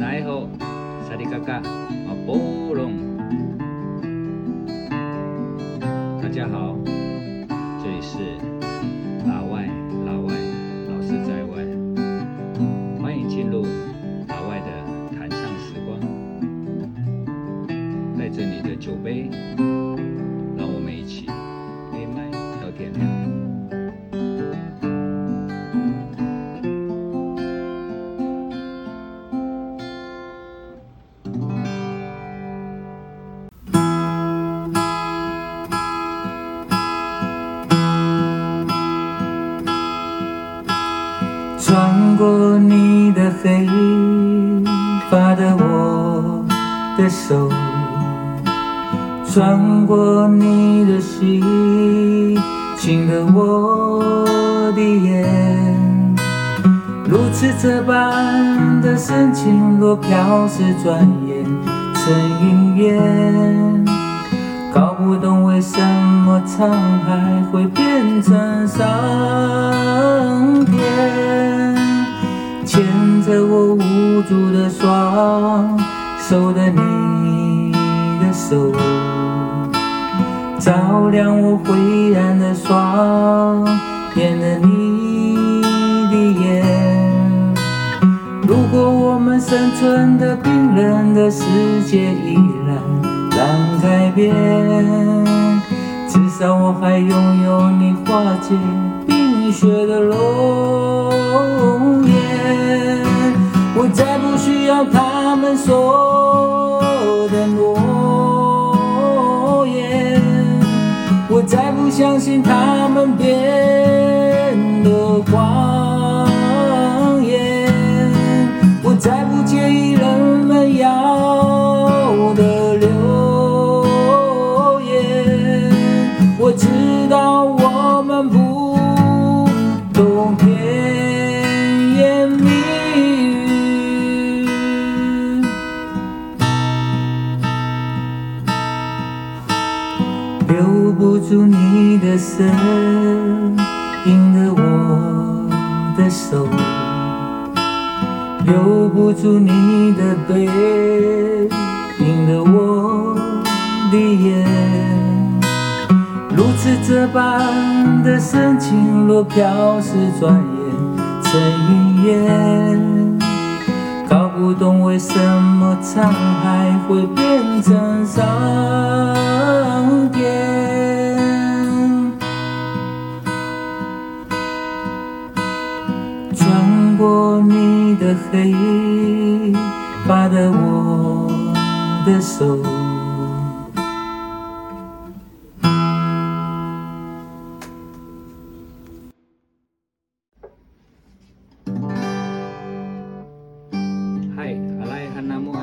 嗨，奈好，萨利嘎嘎，马波隆，大家好，这里是老外，老外，老师在外，欢迎进入老外的谈唱时光，带着你的酒杯，穿过你的黑发的我的手，穿过你的心，亲了我的眼，如此这般的深情，若飘逝，转眼成云烟。搞不懂我为什么沧海会变成桑田，牵着我无助的双手的你的手，照亮我灰暗的双眼的你的眼。如果我们生存的冰冷的世界依然难改变，当我还拥有你化解冰雪的容颜。我再不需要他们说的诺言，我再不相信他们变住你的身，引得我的手；留不住你的背，引得我的眼。如此这般的深情，若飘逝，转眼成云烟。搞不懂为什么沧海会变成桑的黑发的我的手。嗨，阿赖汉纳莫。